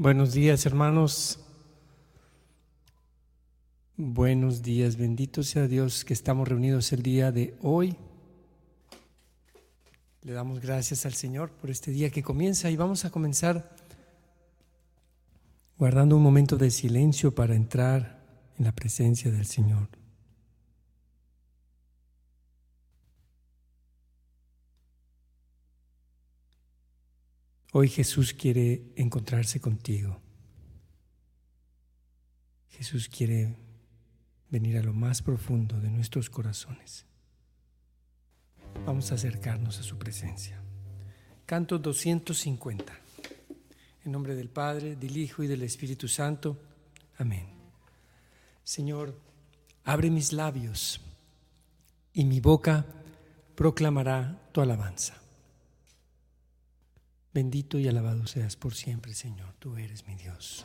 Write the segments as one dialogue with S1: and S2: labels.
S1: Buenos días, hermanos. Buenos días, bendito sea Dios que estamos reunidos el día de hoy. Le damos gracias al Señor por este día que comienza y vamos a comenzar guardando un momento de silencio para entrar en la presencia del Señor. Hoy Jesús quiere encontrarse contigo. Jesús quiere venir a lo más profundo de nuestros corazones. Vamos a acercarnos a su presencia. Canto 250. En nombre del Padre, del Hijo y del Espíritu Santo. Amén. Señor, abre mis labios y mi boca proclamará tu alabanza. Bendito y alabado seas por siempre, Señor. Tú eres mi Dios.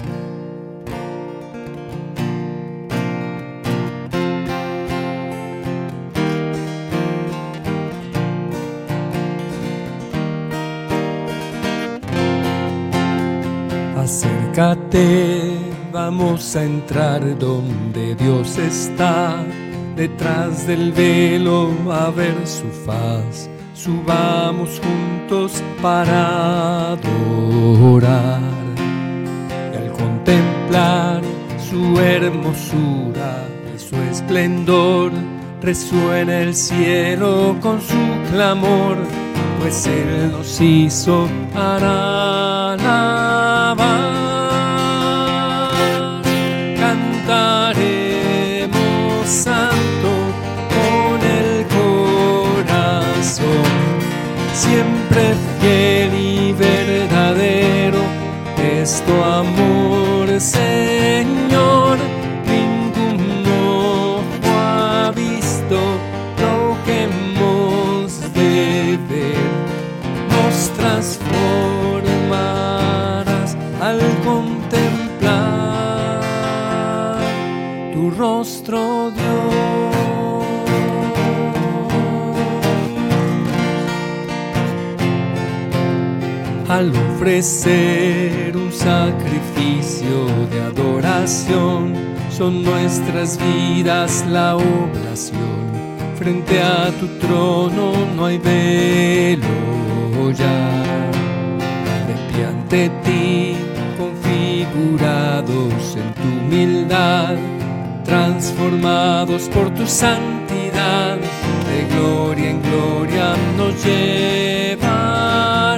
S1: Acércate, vamos a entrar donde Dios está, detrás del velo a ver su faz subamos juntos para adorar. Y al contemplar su hermosura y su esplendor, resuena el cielo con su clamor, pues Él nos hizo alabar. Siempre fiel y verdadero es tu amor, ofrecer un sacrificio de adoración, son nuestras vidas la oblación. Frente a tu trono no hay velo ya. De pie ante ti, configurados en tu humildad, transformados por tu santidad, de gloria en gloria nos llevará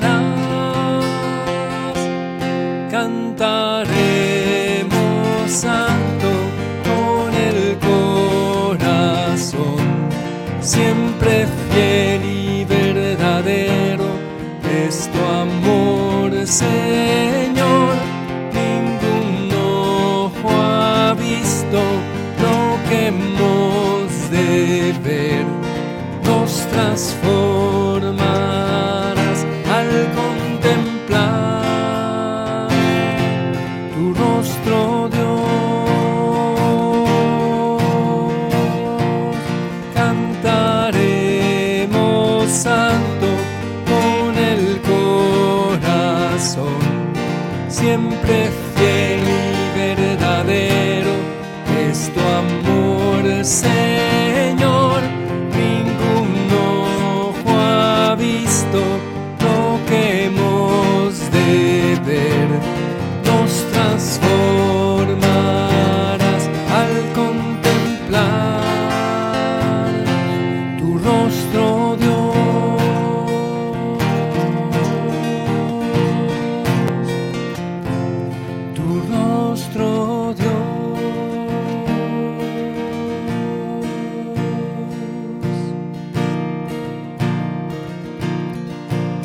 S1: nos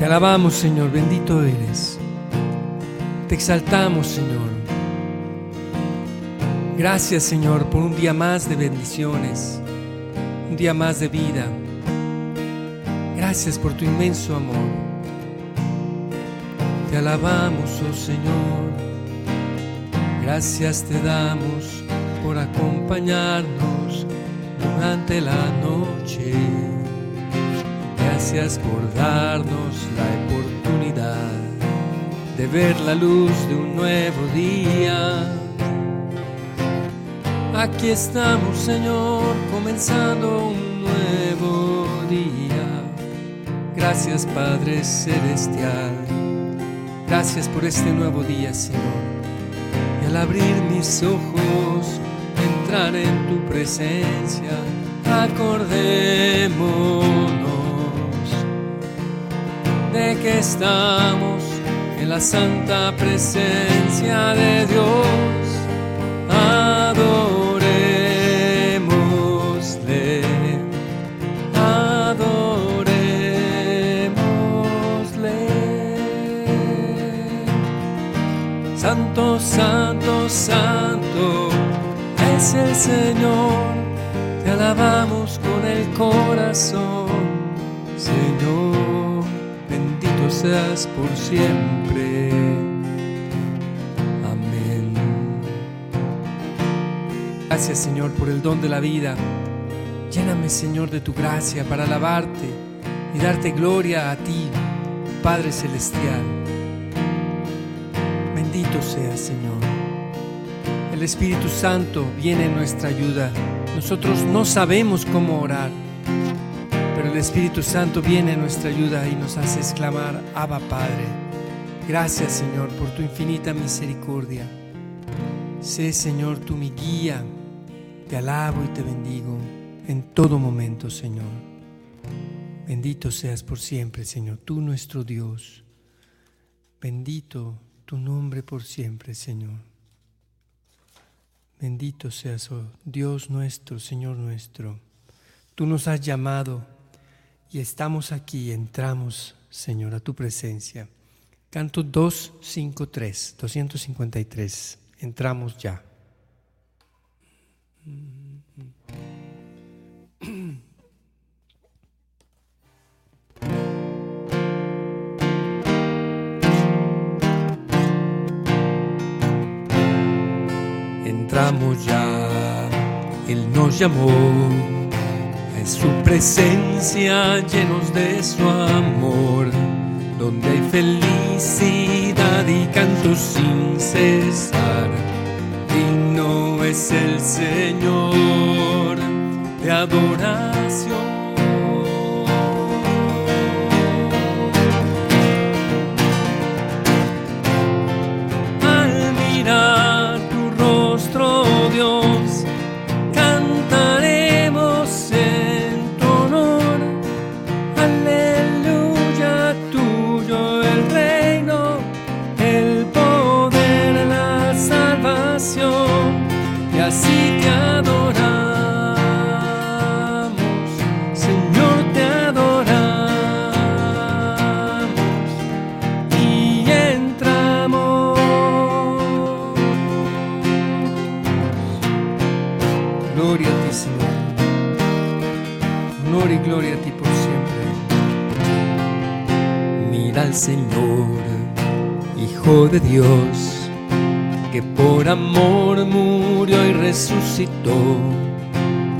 S1: Te alabamos, Señor, bendito eres. Te exaltamos, Señor. Gracias, Señor, por un día más de bendiciones, un día más de vida. Gracias por tu inmenso amor. Te alabamos, oh Señor. Gracias te damos por acompañarnos durante la noche. Gracias por darnos la oportunidad de ver la luz de un nuevo día. Aquí estamos, Señor, comenzando un nuevo día. Gracias, Padre Celestial. Gracias por este nuevo día, Señor. Y al abrir mis ojos, entrar en tu presencia, acordémonos que estamos en la santa presencia de Dios. Adorémosle, adorémosle. Santo, santo, santo es el Señor, te alabamos con el corazón, Señor, por siempre. Amén. Gracias Señor por el don de la vida. Lléname Señor de tu gracia para alabarte y darte gloria a ti, Padre Celestial. Bendito seas Señor. El Espíritu Santo viene en nuestra ayuda. Nosotros no sabemos cómo orar, pero el Espíritu Santo viene en nuestra ayuda y nos hace exclamar, Abba Padre. Gracias Señor por tu infinita misericordia. Sé Señor tú mi guía. Te alabo y te bendigo en todo momento, Señor. Bendito seas por siempre, Señor, tú nuestro Dios. Bendito tu nombre por siempre, Señor. Bendito seas, oh Dios nuestro, Señor nuestro. Tú nos has llamado y estamos aquí, entramos, Señor, a tu presencia. Canto 253, 253. Entramos ya. Entramos ya, Él nos llamó su presencia llenos de su amor, donde hay felicidad y canto sin cesar. Digno es el Señor de adoración. Señor, Hijo de Dios, que por amor murió y resucitó.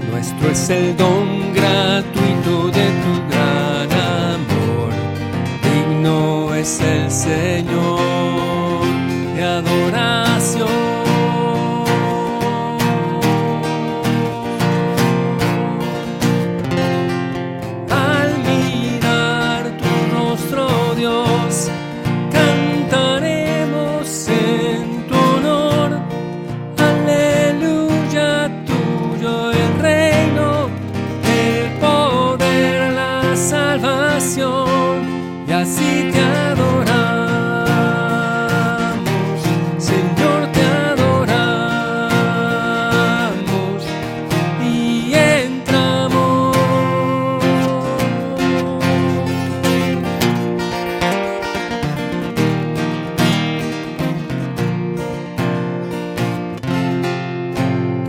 S1: Nuestro es el don gratuito de tu gran amor. Digno es el Señor Y así te adoramos, Señor, te adoramos y entramos.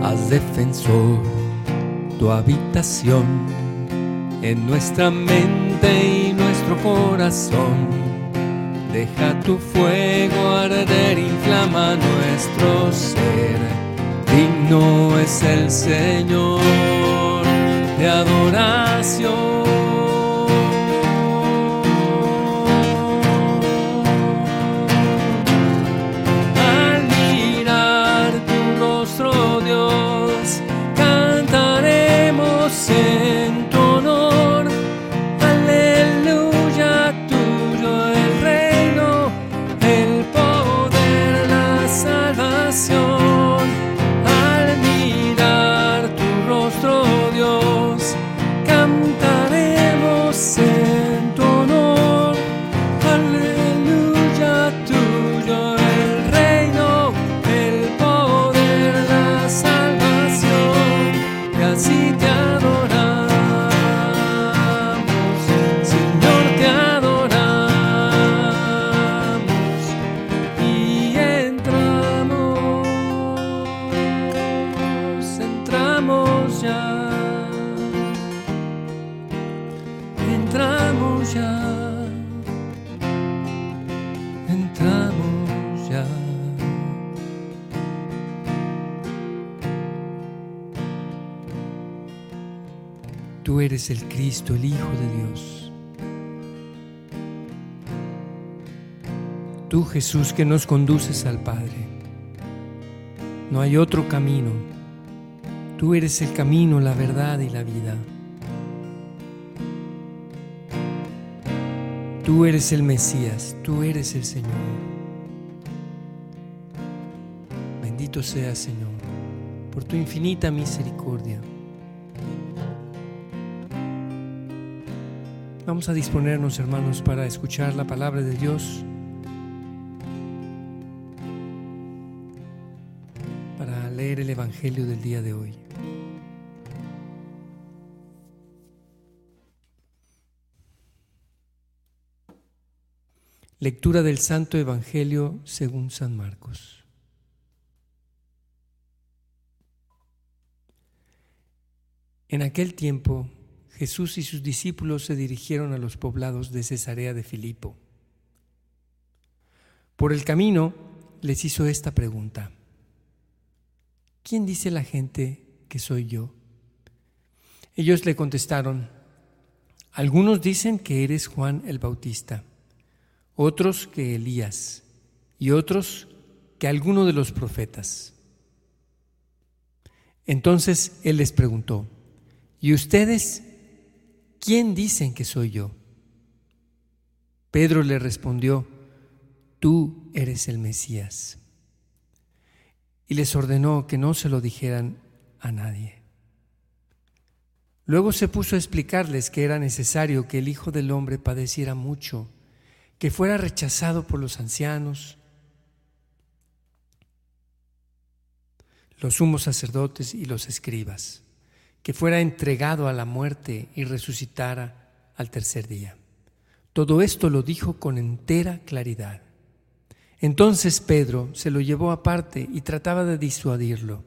S1: Haz defensor tu habitación en nuestra y nuestro corazón. Deja tu fuego arder, inflama nuestro ser. Digno es el Señor de adoración. Tú eres el Cristo, el Hijo de Dios. Tú Jesús que nos conduces al Padre. No hay otro camino. Tú eres el camino, la verdad y la vida. Tú eres el Mesías, tú eres el Señor. Bendito seas, Señor, por tu infinita misericordia. Vamos a disponernos, hermanos, para escuchar la palabra de Dios, para leer el Evangelio del día de hoy. Lectura del Santo Evangelio según San Marcos. En aquel tiempo Jesús y sus discípulos se dirigieron a los poblados de Cesarea de Filipo. Por el camino les hizo esta pregunta. ¿Quién dice la gente que soy yo? Ellos le contestaron, algunos dicen que eres Juan el Bautista otros que Elías y otros que alguno de los profetas. Entonces él les preguntó, ¿y ustedes quién dicen que soy yo? Pedro le respondió, tú eres el Mesías. Y les ordenó que no se lo dijeran a nadie. Luego se puso a explicarles que era necesario que el Hijo del Hombre padeciera mucho que fuera rechazado por los ancianos, los sumos sacerdotes y los escribas, que fuera entregado a la muerte y resucitara al tercer día. Todo esto lo dijo con entera claridad. Entonces Pedro se lo llevó aparte y trataba de disuadirlo.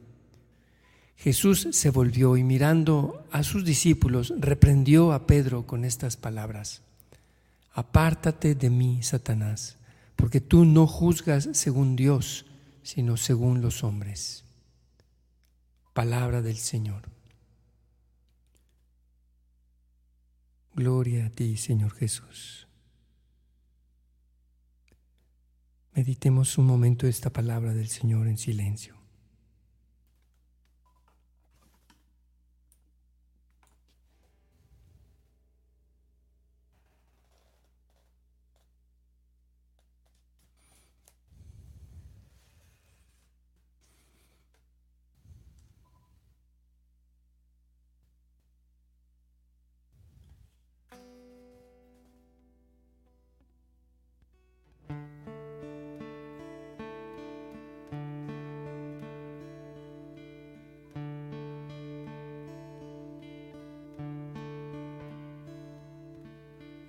S1: Jesús se volvió y mirando a sus discípulos reprendió a Pedro con estas palabras. Apártate de mí, Satanás, porque tú no juzgas según Dios, sino según los hombres. Palabra del Señor. Gloria a ti, Señor Jesús. Meditemos un momento esta palabra del Señor en silencio.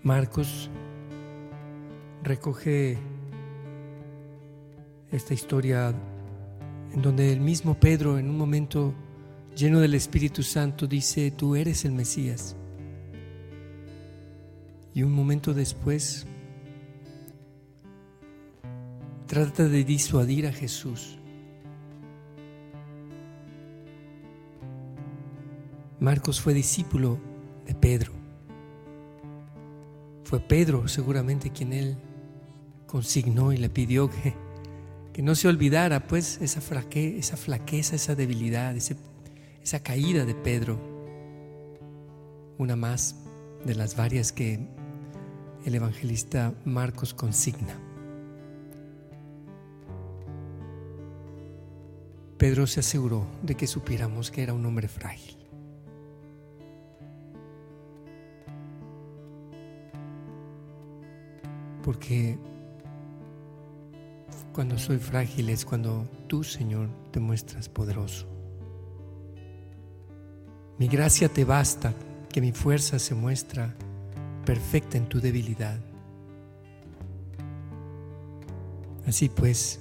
S1: Marcos recoge esta historia en donde el mismo Pedro en un momento lleno del Espíritu Santo dice, tú eres el Mesías. Y un momento después trata de disuadir a Jesús. Marcos fue discípulo de Pedro. Fue Pedro seguramente quien él consignó y le pidió que, que no se olvidara pues esa, esa flaqueza, esa debilidad, esa caída de Pedro. Una más de las varias que el evangelista Marcos consigna. Pedro se aseguró de que supiéramos que era un hombre frágil. Porque cuando soy frágil es cuando tú, Señor, te muestras poderoso. Mi gracia te basta, que mi fuerza se muestra perfecta en tu debilidad. Así pues,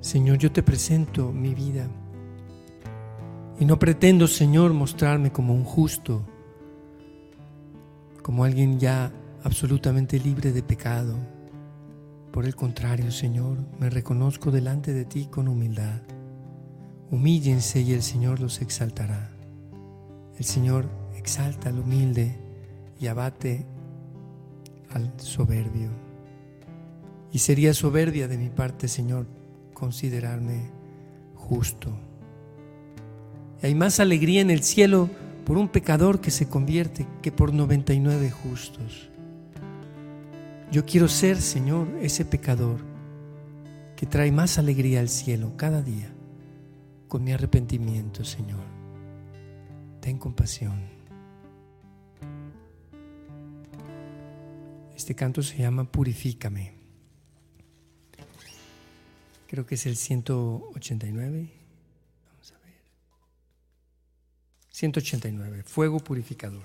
S1: Señor, yo te presento mi vida y no pretendo, Señor, mostrarme como un justo, como alguien ya absolutamente libre de pecado. Por el contrario, Señor, me reconozco delante de ti con humildad. Humíllense y el Señor los exaltará. El Señor exalta al humilde y abate al soberbio. Y sería soberbia de mi parte, Señor, considerarme justo. Y hay más alegría en el cielo por un pecador que se convierte que por 99 justos. Yo quiero ser, Señor, ese pecador que trae más alegría al cielo cada día con mi arrepentimiento, Señor. Ten compasión. Este canto se llama Purifícame. Creo que es el 189. Vamos a ver. 189. Fuego purificador.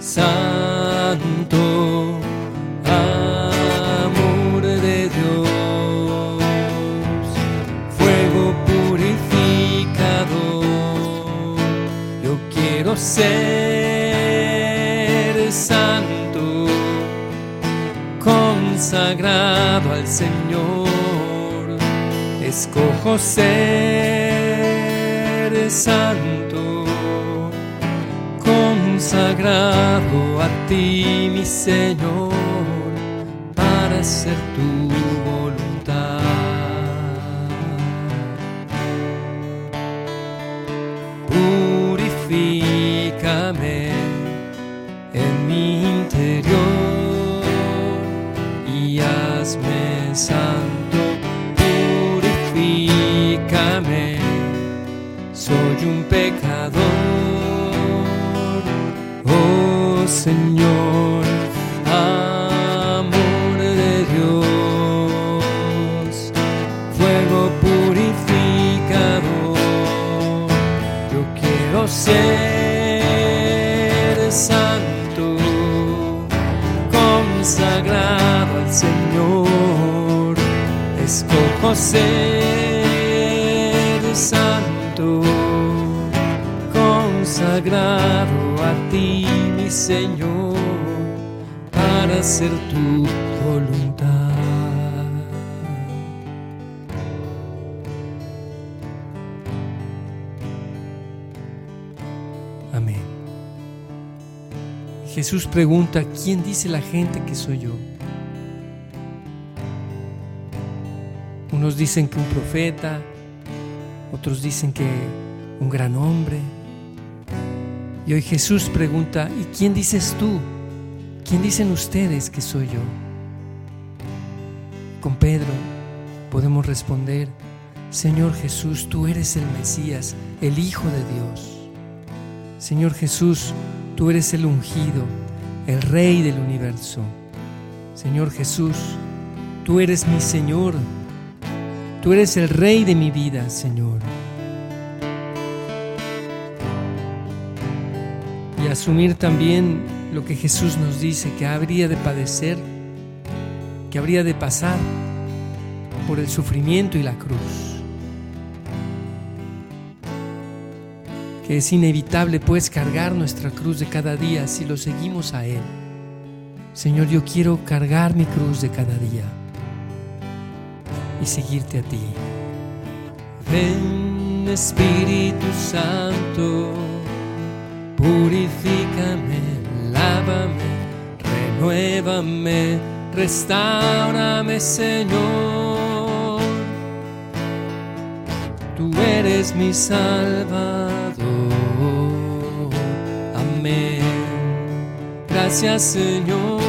S1: Santo. Amor de Dios, fuego purificador, yo quiero ser santo, consagrado al Señor, escojo ser santo, consagrado a ti, mi Señor, para hacer tu voluntad. Purifícame en mi interior y hazme santo. Purifícame, soy un pecador. Señor, amor de Dios, fuego purificador. Yo quiero ser santo, consagrado al Señor. Escojo ser santo, consagrado a ti, Señor, para hacer tu voluntad. Amén. Jesús pregunta, ¿quién dice la gente que soy yo? Unos dicen que un profeta, otros dicen que un gran hombre. Y hoy Jesús pregunta, ¿y quién dices tú? ¿Quién dicen ustedes que soy yo? Con Pedro podemos responder, Señor Jesús, tú eres el Mesías, el Hijo de Dios. Señor Jesús, tú eres el ungido, el Rey del universo. Señor Jesús, tú eres mi Señor, tú eres el Rey de mi vida, Señor. Asumir también lo que Jesús nos dice, que habría de padecer, que habría de pasar por el sufrimiento y la cruz. que es inevitable pues cargar nuestra cruz de cada día si lo seguimos a Él. Señor, yo quiero cargar mi cruz de cada día y seguirte a ti. Ven Espíritu Santo, purifícame, lávame, renuévame, restaurame Señor. Tú eres mi Salvador. Amén. Gracias Señor.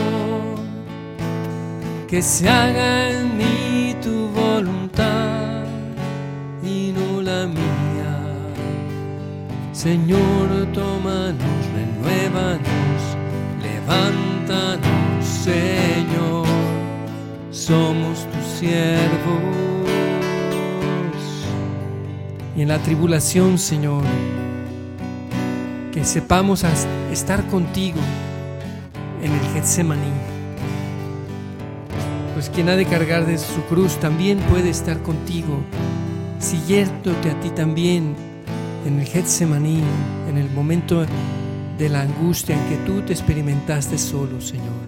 S1: Que se haga en mí Señor, tómanos, renuévanos, levántanos, Señor. somos tus siervos. Y en la tribulación, Señor, que sepamos estar contigo en el Getsemaní. Pues quien ha de cargar de su cruz también puede estar contigo, siguiéndote a ti también en el Getsemaní, en el momento de la angustia en que tú te experimentaste solo, Señor.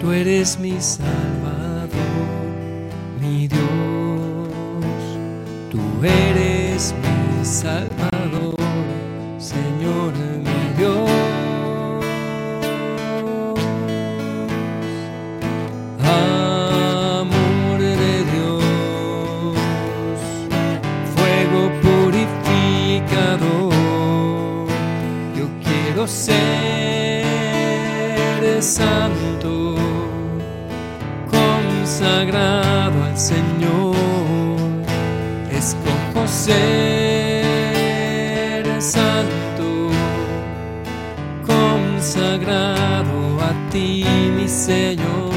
S1: Tú eres mi Salvador, mi Dios. Tú eres mi Salvador, santo, consagrado al Señor. Escojo ser santo, consagrado a ti, mi Señor,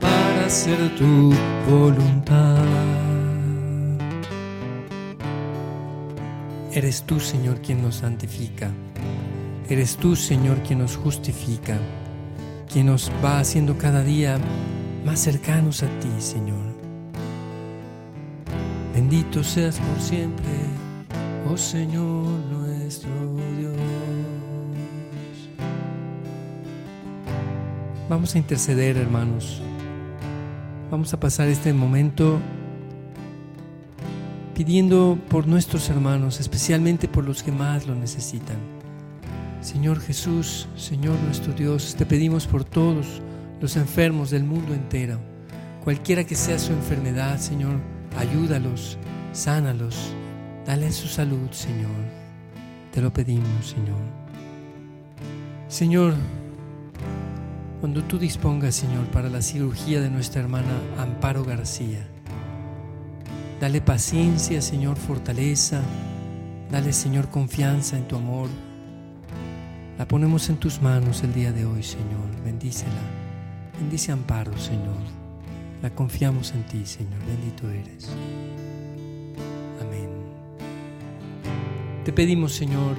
S1: para hacer tu voluntad. Eres tú, Señor, quien nos santifica. Eres tú, Señor, quien nos justifica, quien nos va haciendo cada día más cercanos a ti, Señor. Bendito seas por siempre, oh Señor nuestro Dios. Vamos a interceder, hermanos. Vamos a pasar este momento pidiendo por nuestros hermanos, especialmente por los que más lo necesitan. Señor Jesús, Señor nuestro Dios, te pedimos por todos los enfermos del mundo entero, cualquiera que sea su enfermedad, Señor, ayúdalos, sánalos, dale su salud, Señor. Te lo pedimos, Señor. Señor, cuando tú dispongas, Señor, para la cirugía de nuestra hermana Amparo García, dale paciencia, Señor, fortaleza, dale, Señor, confianza en tu amor. La ponemos en tus manos el día de hoy, Señor. Bendícela. Bendice Amparo, Señor. La confiamos en ti, Señor. Bendito eres. Amén. Te pedimos, Señor,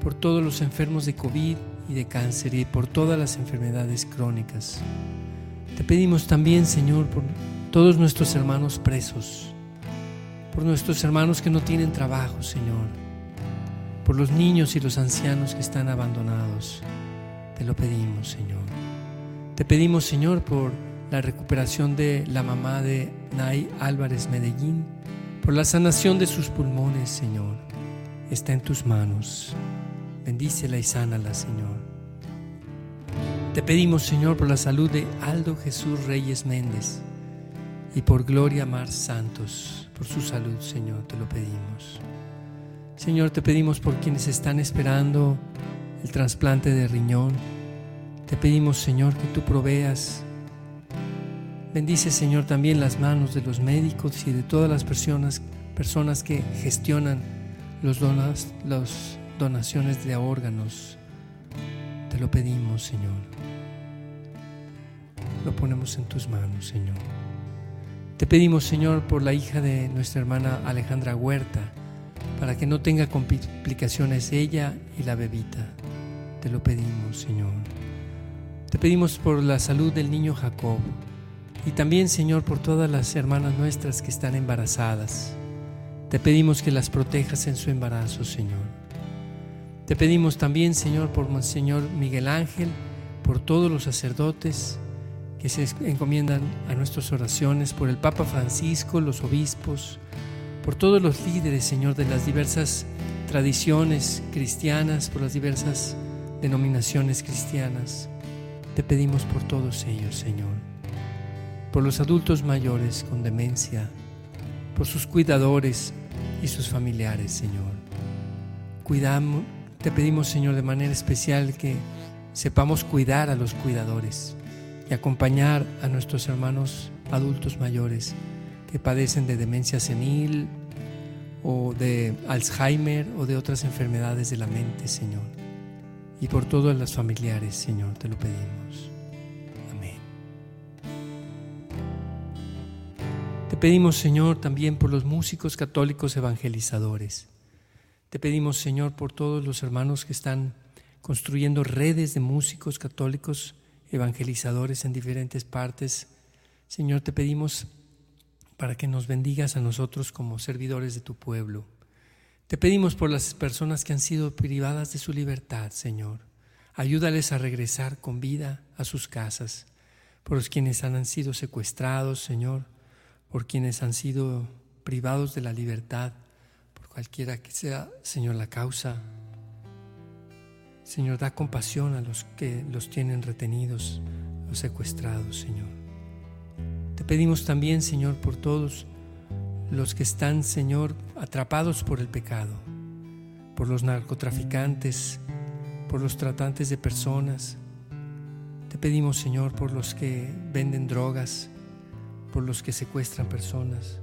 S1: por todos los enfermos de COVID y de cáncer y por todas las enfermedades crónicas. Te pedimos también, Señor, por todos nuestros hermanos presos, por nuestros hermanos que no tienen trabajo, Señor, por los niños y los ancianos que están abandonados. Te lo pedimos, Señor. Te pedimos, Señor, por la recuperación de la mamá de Nay Álvarez Medellín, por la sanación de sus pulmones, Señor. Está en tus manos. Bendícela y sánala, Señor. Te pedimos, Señor, por la salud de Aldo Jesús Reyes Méndez y por Gloria Mar Santos, por su salud, Señor, te lo pedimos. Señor, te pedimos por quienes están esperando el trasplante de riñón. Te pedimos, Señor, que tú proveas. Bendice, Señor, también las manos de los médicos y de todas las personas, personas que gestionan los donas, las donaciones de órganos. Te lo pedimos, Señor. Lo ponemos en tus manos, Señor. Te pedimos, Señor, por la hija de nuestra hermana Alejandra Huerta, para que no tenga complicaciones ella y la bebita. Te lo pedimos, Señor. Te pedimos por la salud del niño Jacob y también, Señor, por todas las hermanas nuestras que están embarazadas. Te pedimos que las protejas en su embarazo, Señor. Te pedimos también, Señor, por Monseñor Miguel Ángel, por todos los sacerdotes que se encomiendan a nuestras oraciones, por el Papa Francisco, los obispos, por todos los líderes, Señor, de las diversas tradiciones cristianas, por las diversas denominaciones cristianas. Te pedimos por todos ellos, Señor, por los adultos mayores con demencia, por sus cuidadores y sus familiares, Señor. Cuidamos, te pedimos, Señor, de manera especial que sepamos cuidar a los cuidadores y acompañar a nuestros hermanos adultos mayores que padecen de demencia senil o de Alzheimer o de otras enfermedades de la mente, Señor. Y por todas las familiares, Señor, te lo pedimos. Amén. Te pedimos, Señor, también por los músicos católicos evangelizadores. Te pedimos, Señor, por todos los hermanos que están construyendo redes de músicos católicos evangelizadores en diferentes partes. Señor, te pedimos para que nos bendigas a nosotros como servidores de tu pueblo. Te pedimos por las personas que han sido privadas de su libertad, Señor. Ayúdales a regresar con vida a sus casas. Por los quienes han sido secuestrados, Señor. Por quienes han sido privados de la libertad. Por cualquiera que sea, Señor, la causa. Señor, da compasión a los que los tienen retenidos, los secuestrados, Señor. Pedimos también, Señor, por todos los que están, Señor, atrapados por el pecado, por los narcotraficantes, por los tratantes de personas. Te pedimos, Señor, por los que venden drogas, por los que secuestran personas.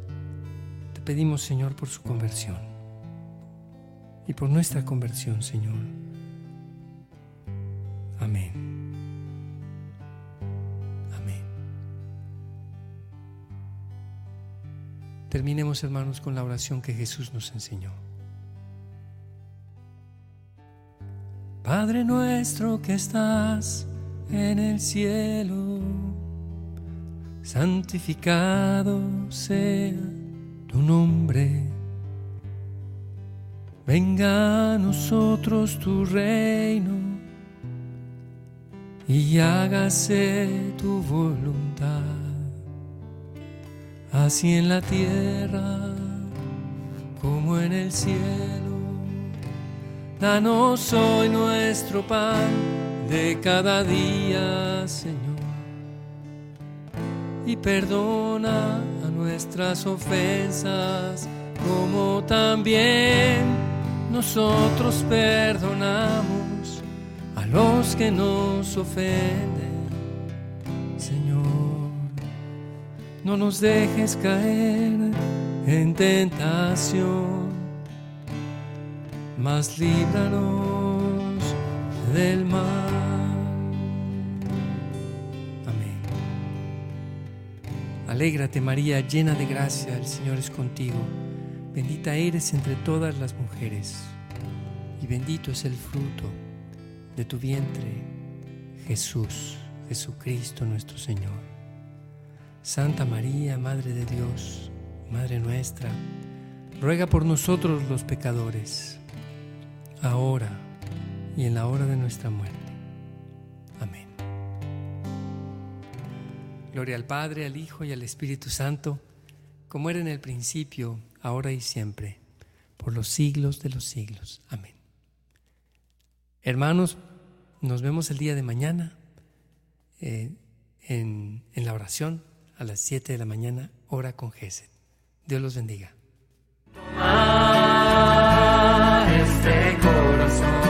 S1: Te pedimos, Señor, por su conversión y por nuestra conversión, Señor. Amén. Terminemos, hermanos, con la oración que Jesús nos enseñó. Padre nuestro que estás en el cielo, santificado sea tu nombre. Venga a nosotros tu reino y hágase tu voluntad, así en la tierra como en el cielo. Danos hoy nuestro pan de cada día, Señor, y perdona a nuestras ofensas como también nosotros perdonamos los que nos ofenden, No nos dejes caer en tentación, mas líbranos del mal. Amén. Alégrate María, llena de gracia, el Señor es contigo. Bendita eres entre todas las mujeres, y bendito es el fruto de tu vientre, Jesús, Jesucristo nuestro Señor. Santa María, Madre de Dios, Madre nuestra, ruega por nosotros los pecadores, ahora y en la hora de nuestra muerte. Amén. Gloria al Padre, al Hijo y al Espíritu Santo, como era en el principio, ahora y siempre, por los siglos de los siglos. Amén. Hermanos, nos vemos el día de mañana eh, en, en, la oración a las 7 de la mañana, hora con Geset. Dios los bendiga. Toma este corazón.